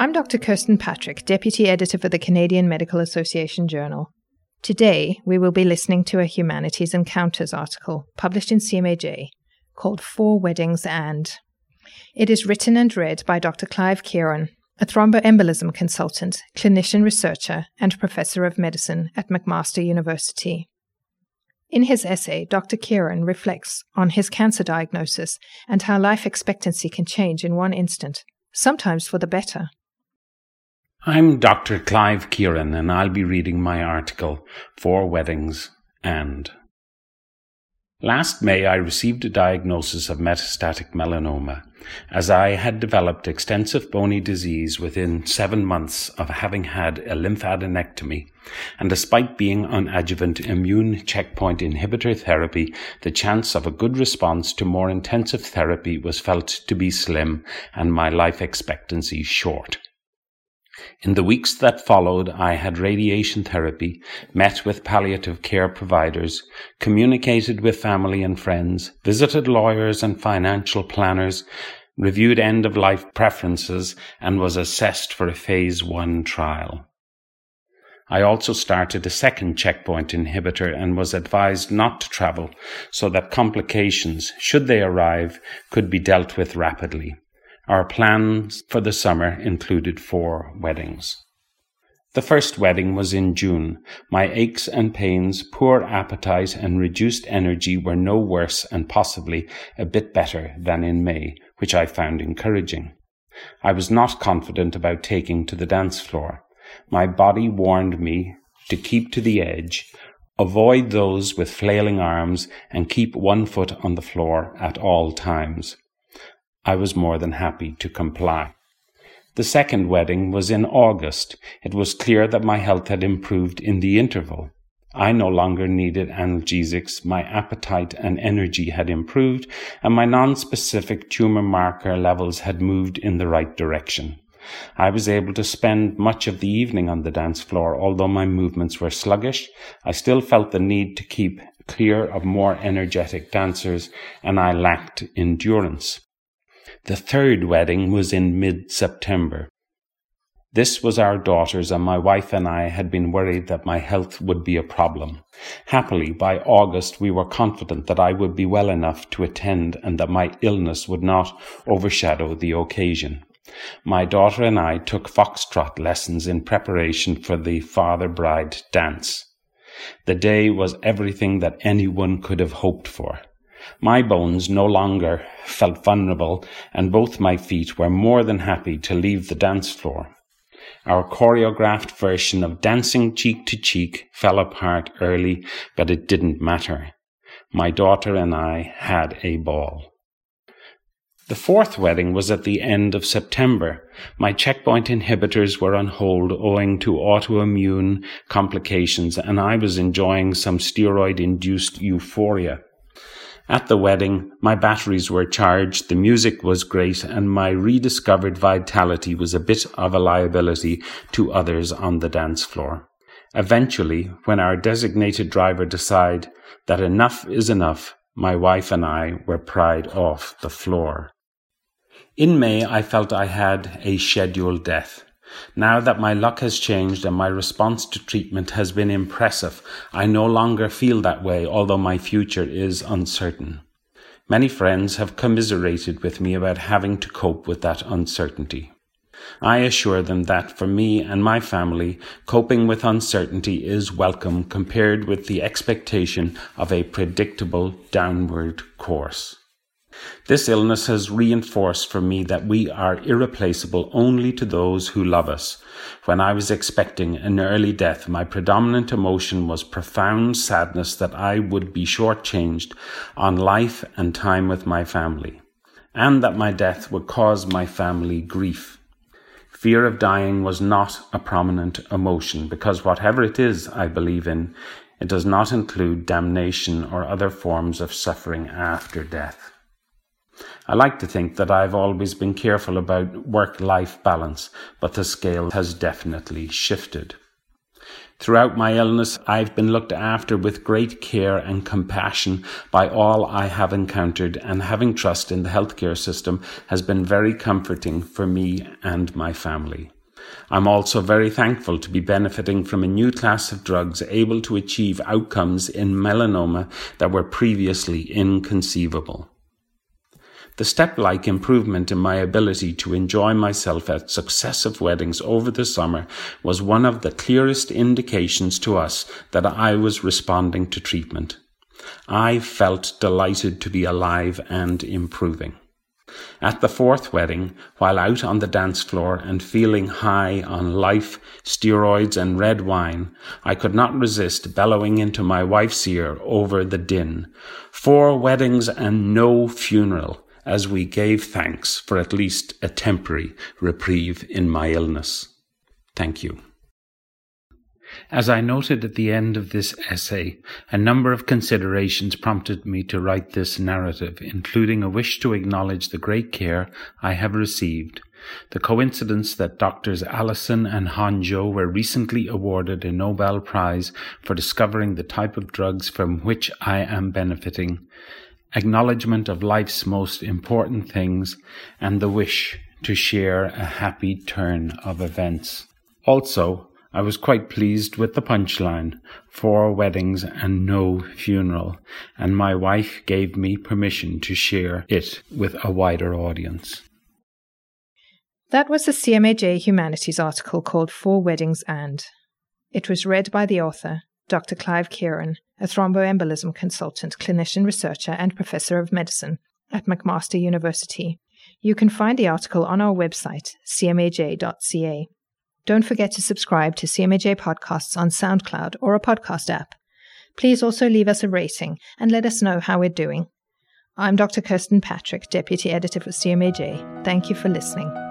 I'm Dr. Kirsten Patrick, Deputy Editor for the Canadian Medical Association Journal. Today, we will be listening to a Humanities Encounters article published in CMAJ called Four Weddings and. It is written and read by Dr. Clive Kearon, a thromboembolism consultant, clinician researcher, and professor of medicine at McMaster University. In his essay, Dr. Kearon reflects on his cancer diagnosis and how life expectancy can change in one instant, sometimes for the better. I'm Dr. Clive Kearon, and I'll be reading my article, Four Weddings and. Last May, I received a diagnosis of metastatic melanoma, as I had developed extensive bony disease within seven months of having had a lymphadenectomy. And despite being on adjuvant immune checkpoint inhibitor therapy, the chance of a good response to more intensive therapy was felt to be slim and my life expectancy short. In the weeks that followed, I had radiation therapy, met with palliative care providers, communicated with family and friends, visited lawyers and financial planners, reviewed end of life preferences, and was assessed for a phase one trial. I also started a second checkpoint inhibitor and was advised not to travel so that complications, should they arrive, could be dealt with rapidly. Our plans for the summer included four weddings. The first wedding was in June. My aches and pains, poor appetite, and reduced energy were no worse and possibly a bit better than in May, which I found encouraging. I was not confident about taking to the dance floor. My body warned me to keep to the edge, avoid those with flailing arms, and keep one foot on the floor at all times. I was more than happy to comply. The second wedding was in August. It was clear that my health had improved in the interval. I no longer needed analgesics, my appetite and energy had improved, and my non-specific tumor marker levels had moved in the right direction. I was able to spend much of the evening on the dance floor, although my movements were sluggish. I still felt the need to keep clear of more energetic dancers, and I lacked endurance. The third wedding was in mid September. This was our daughter's, and my wife and I had been worried that my health would be a problem. Happily, by August, we were confident that I would be well enough to attend and that my illness would not overshadow the occasion. My daughter and I took foxtrot lessons in preparation for the father bride dance. The day was everything that anyone could have hoped for. My bones no longer felt vulnerable, and both my feet were more than happy to leave the dance floor. Our choreographed version of dancing cheek to cheek fell apart early, but it didn't matter. My daughter and I had a ball. The fourth wedding was at the end of September. My checkpoint inhibitors were on hold owing to autoimmune complications, and I was enjoying some steroid induced euphoria. At the wedding, my batteries were charged, the music was great, and my rediscovered vitality was a bit of a liability to others on the dance floor. Eventually, when our designated driver decided that enough is enough, my wife and I were pried off the floor. In May, I felt I had a scheduled death. Now that my luck has changed and my response to treatment has been impressive, I no longer feel that way, although my future is uncertain. Many friends have commiserated with me about having to cope with that uncertainty. I assure them that for me and my family, coping with uncertainty is welcome compared with the expectation of a predictable downward course. This illness has reinforced for me that we are irreplaceable only to those who love us. When I was expecting an early death, my predominant emotion was profound sadness that I would be shortchanged on life and time with my family, and that my death would cause my family grief. Fear of dying was not a prominent emotion because whatever it is I believe in, it does not include damnation or other forms of suffering after death. I like to think that I've always been careful about work life balance, but the scale has definitely shifted. Throughout my illness, I've been looked after with great care and compassion by all I have encountered, and having trust in the healthcare system has been very comforting for me and my family. I'm also very thankful to be benefiting from a new class of drugs able to achieve outcomes in melanoma that were previously inconceivable. The step like improvement in my ability to enjoy myself at successive weddings over the summer was one of the clearest indications to us that I was responding to treatment. I felt delighted to be alive and improving. At the fourth wedding, while out on the dance floor and feeling high on life, steroids, and red wine, I could not resist bellowing into my wife's ear over the din. Four weddings and no funeral as we gave thanks for at least a temporary reprieve in my illness. Thank you. As I noted at the end of this essay, a number of considerations prompted me to write this narrative, including a wish to acknowledge the great care I have received, the coincidence that doctors Allison and Honjo were recently awarded a Nobel Prize for discovering the type of drugs from which I am benefiting, acknowledgement of life's most important things, and the wish to share a happy turn of events. Also, I was quite pleased with the punchline four weddings and no funeral, and my wife gave me permission to share it with a wider audience. That was a CMAJ Humanities article called Four Weddings and. It was read by the author, Dr. Clive Kearon, a thromboembolism consultant, clinician researcher, and professor of medicine at McMaster University. You can find the article on our website, cmaj.ca. Don't forget to subscribe to CMAJ podcasts on SoundCloud or a podcast app. Please also leave us a rating and let us know how we're doing. I'm Dr. Kirsten Patrick, Deputy Editor for CMAJ. Thank you for listening.